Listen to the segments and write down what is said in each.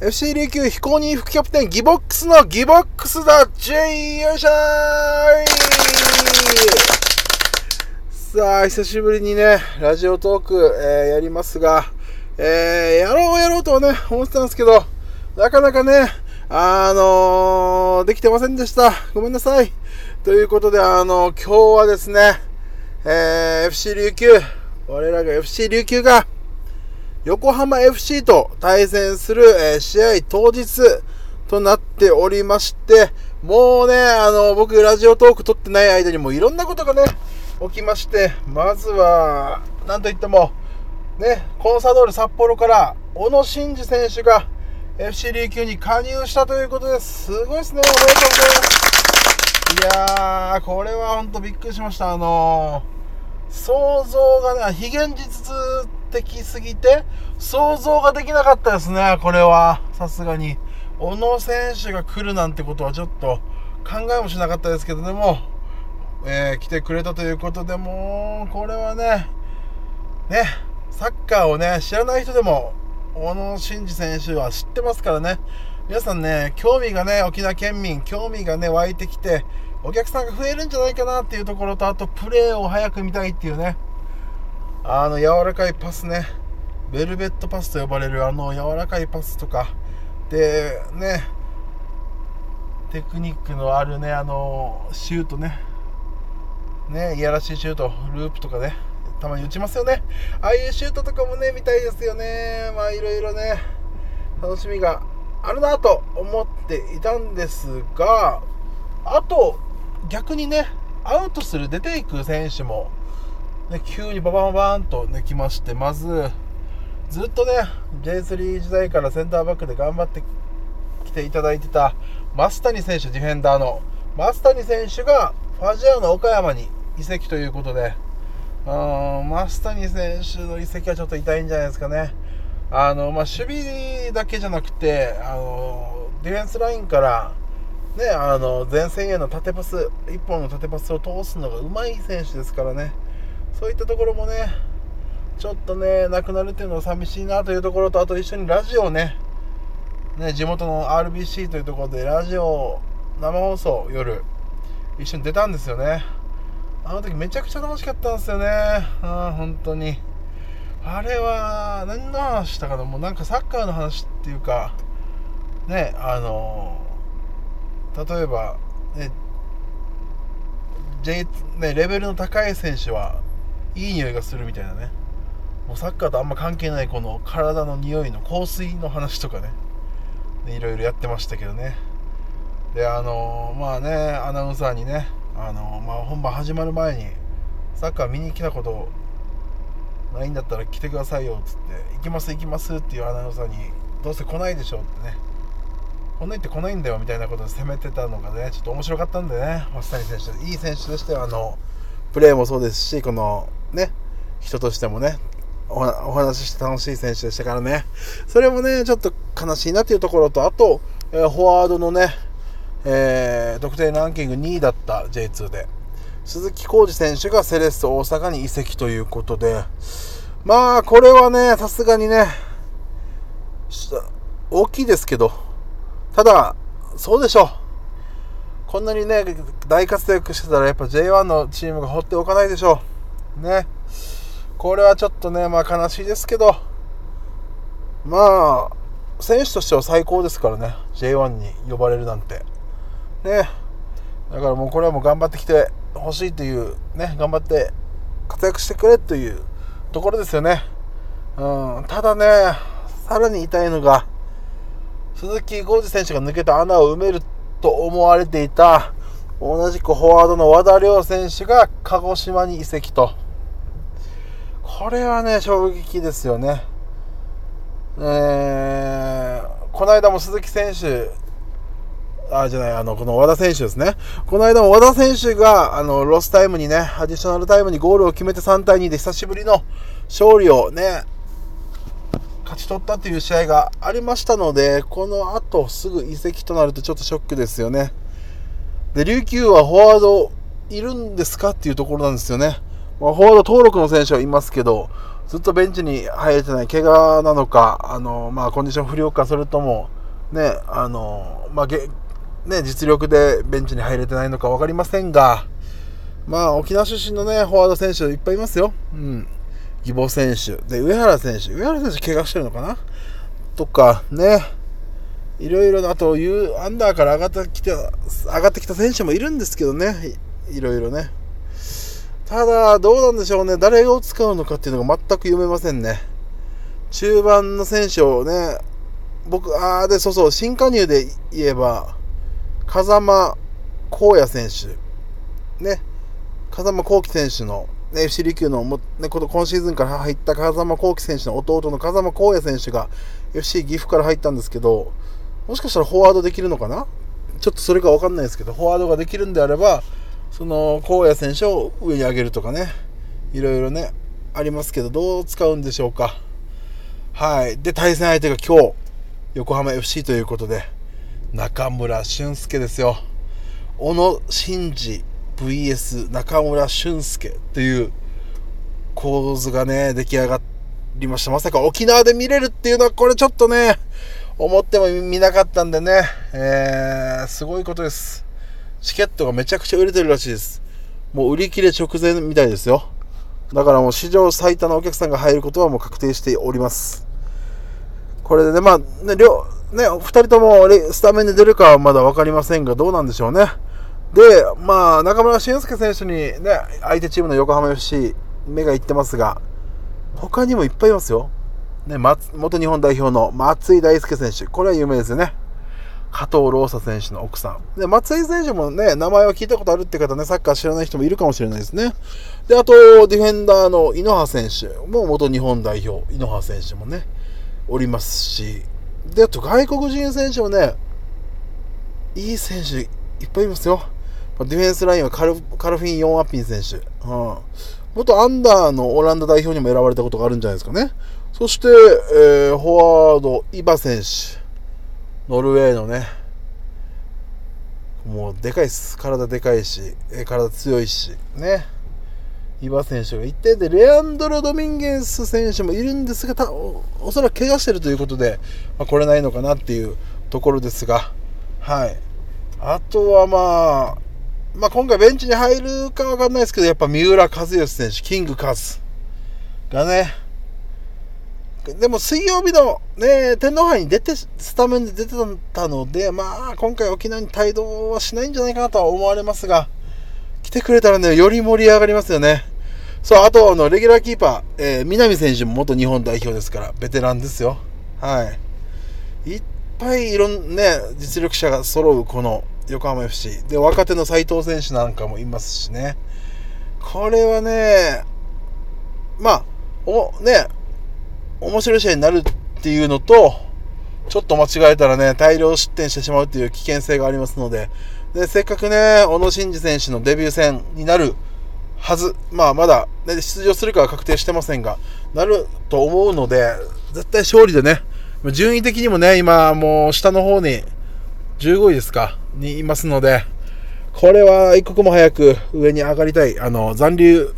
FC 琉球非公認副キャプテンギボックスのギボックスだ J よいしょーさあ、久しぶりにね、ラジオトーク、えー、やりますが、えー、やろうやろうとはね、思ってたんですけど、なかなかね、あのー、できてませんでした。ごめんなさい。ということで、あのー、今日はですね、えー、FC 琉球、我らが FC 琉球が、横浜 FC と対戦する、え、試合当日となっておりまして、もうね、あの、僕ラジオトーク撮ってない間にもいろんなことがね、起きまして、まずは、なんといっても、ね、コンサドール札幌から小野伸二選手が FC 琉球に加入したということです。すごいですね。おめでとうございます。いやー、これは本当びっくりしました。あのー、想像がね、非現実的すぎて、想像ができなかったですね、これは。さすがに。小野選手が来るなんてことはちょっと考えもしなかったですけど、でも、えー、来てくれたということで、もう、これはね、ね、サッカーをね、知らない人でも、小野伸二選手は知ってますからね。皆さんね、興味がね、沖縄県民、興味がね、湧いてきて、お客さんが増えるんじゃないかなっていうところと、あと、プレーを早く見たいっていうね、あの柔らかいパスね。ベルベットパスと呼ばれるあの柔らかいパスとか。でね。テクニックのあるねあのシュートね。ねいやらしいシュート。ループとかね。たまに打ちますよね。ああいうシュートとかもね見たいですよね。まあいろいろね。楽しみがあるなと思っていたんですがあと逆にねアウトする出ていく選手もね、急にババババーンと、ね、来まして、まず、ずっとね、J3 時代からセンターバックで頑張ってきていただいてた、増谷選手、ディフェンダーの、増谷選手がファジアーノ岡山に移籍ということで、うん、増谷選手の移籍はちょっと痛いんじゃないですかね。あの、まあ、守備だけじゃなくて、あの、ディフェンスラインから、ね、あの、前線への縦パス、1本の縦パスを通すのがうまい選手ですからね。そういったところもねちょっとねなくなるっていうのは寂しいなというところとあと一緒にラジオねね地元の RBC というところでラジオ生放送夜一緒に出たんですよね。あの時めちゃくちゃ楽しかったんですよね。あ本当に。あれは何の話したかな？もうなんかサッカーの話っていうかねあの例えばね J ねレベルの高い選手はいい匂いがするみたいなね。もうサッカーとあんま関係ないこの体の匂いの香水の話とかね。ねいろいろやってましたけどね。であのまあねアナウンサーにねあのまあ、本番始まる前にサッカー見に来たことないんだったら来てくださいよっつって行きます行きますっていうアナウンサーにどうせ来ないでしょってね。こんなって来ないんだよみたいなことで攻めてたのがねちょっと面白かったんでね増谷選手。いい選手としてはあのプレーもそうですしこのね、人としてもね、お話しして楽しい選手でしたからね、それもね、ちょっと悲しいなというところと、あと、えー、フォワードのね、えー、得点ランキング2位だった J2 で、鈴木浩二選手がセレッソ大阪に移籍ということで、まあ、これはね、さすがにね、大きいですけど、ただ、そうでしょう。こんなにね、大活躍してたら、やっぱ J1 のチームが放っておかないでしょう。ね。これはちょっとね、まあ悲しいですけど、まあ、選手としては最高ですからね、J1 に呼ばれるなんて。ね。だからもうこれはもう頑張ってきてほしいという、ね、頑張って活躍してくれというところですよね。うん、ただね、さらに痛いのが、鈴木浩二選手が抜けた穴を埋めると思われていた、同じくフォワードの和田亮選手が鹿児島に移籍と。これはね、衝撃ですよね。えー、この間も鈴木選手、あ、じゃない、あの、この和田選手ですね。この間も和田選手が、あの、ロスタイムにね、アディショナルタイムにゴールを決めて3対2で久しぶりの勝利をね、勝ち取ったという試合がありましたので、この後すぐ移籍となるとちょっとショックですよね。で、琉球はフォワードいるんですかっていうところなんですよね。まあ、フォワード登録の選手はいますけど、ずっとベンチに入れてない怪我なのか、あのまあ、コンディション不良か、それとも、ね、あのまあげね、実力でベンチに入れてないのか分かりませんが、まあ、沖縄出身のね、フォワード選手いっぱいいますよ。うん。義母選手。で、上原選手。上原選手怪我してるのかな？とか、ね。いろいろあと、アンダーから上がってきた、上がってきた選手もいるんですけどね。いろいろね。ただ、どうなんでしょうね。誰を使うのかっていうのが全く読めませんね。中盤の選手をね、僕、ああ、で、そうそう、新加入で言えば、風間光也選手。ね。風間幸輝選手の、ね、FC 琉球のも、ね、この今シーズンから入った風間幸輝選手の弟の風間光也選手が FC 岐阜から入ったんですけど、もしかしたらフォワードできるのかな？ちょっとそれか分かんないですけど、フォワードができるんであれば、その荒野選手を上に上げるとかねいろいろねありますけどどう使うんでしょうか。はい。で対戦相手が今日横浜 FC ということで中村俊輔ですよ。小野伸二 VS 中村俊輔という構図がね出来上がりました。まさか沖縄で見れるっていうのはこれちょっとね思っても見なかったんでね、えー、すごいことです。チケットがめちゃくちゃ売れてるらしいです。もう売り切れ直前みたいですよ。だからもう史上最多のお客さんが入ることはもう確定しております。これでね、まあ、ね、両、ね、二人ともスタメンで出るかはまだ分かりませんが、どうなんでしょうね。で、まあ、中村俊輔選手にね、相手チームの横浜 FC、目がいってますが、他にもいっぱいいますよ。ね、元日本代表の松井大輔選手。これは有名ですよね。加藤ローサ選手の奥さん。で、松井選手もね、名前は聞いたことあるって方ね、サッカー知らない人もいるかもしれないですね。で、あと、ディフェンダーの井ノ原選手も元日本代表、井ノ原選手もね、おりますし、で、あと外国人選手もね、いい選手いっぱいいますよ。ディフェンスラインはカルカルフィン・ヨン・アッピン選手。うん。元アンダーのオランダ代表にも選ばれたことがあるんじゃないですかね。そして、えー、フォワード、イバ選手。ノルウェーのね、もうでかいです。体でかいし、体強いし、ね。伊庭選手がいて、で、レアンドロ・ドミンゲンス選手もいるんですが、おおそらく怪我してるということで、まあ、来れないのかなっていうところですが、はい。あとはまあ、まあ、今回ベンチに入るかわかんないですけど、やっぱ三浦知良選手、キングカズがね、でも水曜日の、ね、天皇杯に出て、スタメンで出てたので、まあ、今回沖縄に帯同はしないんじゃないかなとは思われますが、来てくれたらね、より盛り上がりますよね。そう、あと、あの、レギュラーキーパー、えー、南選手も元日本代表ですから、ベテランですよ。はい。いっぱいいろんな、ね、実力者が揃うこの横浜 FC。で、若手の斉藤選手なんかもいますしね。これはね、まあ、お、ね、面白い試合になるっていうのと、ちょっと間違えたらね、大量失点してしまうっていう危険性がありますので、でせっかくね、小野伸二選手のデビュー戦になるはず、まあまだ、ね、出場するかは確定してませんが、なると思うので、絶対勝利でね、順位的にもね、今もう下の方に15位ですか、にいますので、これは一刻も早く上に上がりたい、あの、残留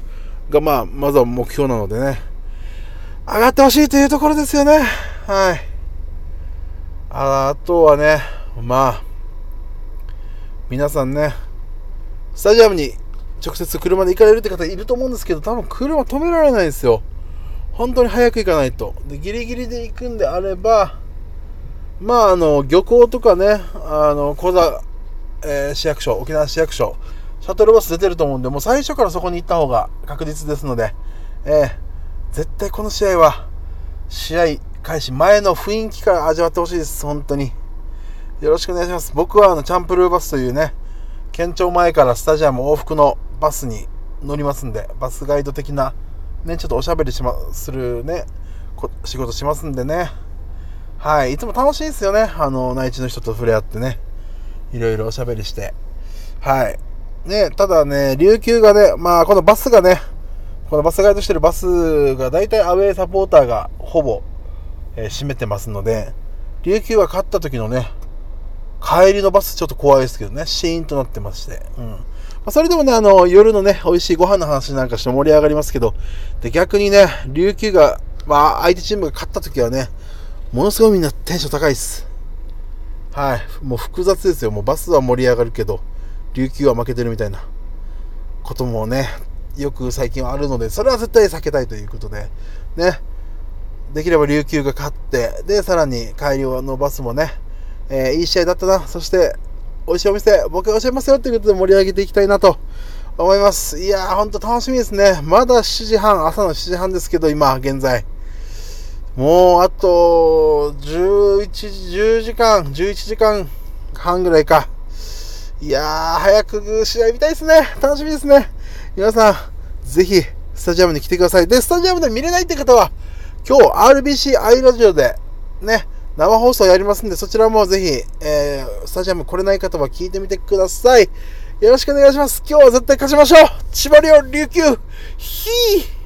がまあ、まずは目標なのでね、上がってほしいというところですよね。はい。あとはね、まあ、皆さんね、スタジアムに直接車で行かれるって方いると思うんですけど、多分車止められないですよ。本当に早く行かないと。で、ギリギリで行くんであれば、まあ、あの、漁港とかね、あの、小座、えー、市役所、沖縄市役所、シャトルバス出てると思うんで、もう最初からそこに行った方が確実ですので、えー絶対この試合は、試合開始前の雰囲気から味わってほしいです。本当に。よろしくお願いします。僕はあの、チャンプルーバスというね、県庁前からスタジアム往復のバスに乗りますんで、バスガイド的な、ね、ちょっとおしゃべりしま、するね、仕事しますんでね。はい。いつも楽しいですよね。あの、内地の人と触れ合ってね。いろいろおしゃべりして。はい。ね、ただね、琉球がね、まあ、このバスがね、このバスガイドしてるバスが大体アウェーサポーターがほぼ、えー、占めてますので、琉球が勝った時のね、帰りのバスちょっと怖いですけどね、シーンとなってまして、うん。まあ、それでもね、あの、夜のね、美味しいご飯の話なんかして盛り上がりますけど、で、逆にね、琉球が、まあ、相手チームが勝った時はね、ものすごいみんなテンション高いです。はい。もう複雑ですよ。もうバスは盛り上がるけど、琉球は負けてるみたいなこともね、よく最近はあるので、それは絶対避けたいということで、ね。できれば琉球が勝って、で、さらに帰りのバスもね、えー、いい試合だったな。そして、美味しいお店、僕が教えますよということで盛り上げていきたいなと思います。いやー、ほんと楽しみですね。まだ7時半、朝の7時半ですけど、今、現在。もう、あと、11時、10時間、11時間半ぐらいか。いやー、早く試合見たいですね。楽しみですね。皆さん、ぜひ、スタジアムに来てください。で、スタジアムで見れないって方は、今日 RBC アイラジオで、ね、生放送やりますんで、そちらもぜひ、えー、スタジアム来れない方は聞いてみてください。よろしくお願いします。今日は絶対勝ちましょう千葉リオ琉球ひー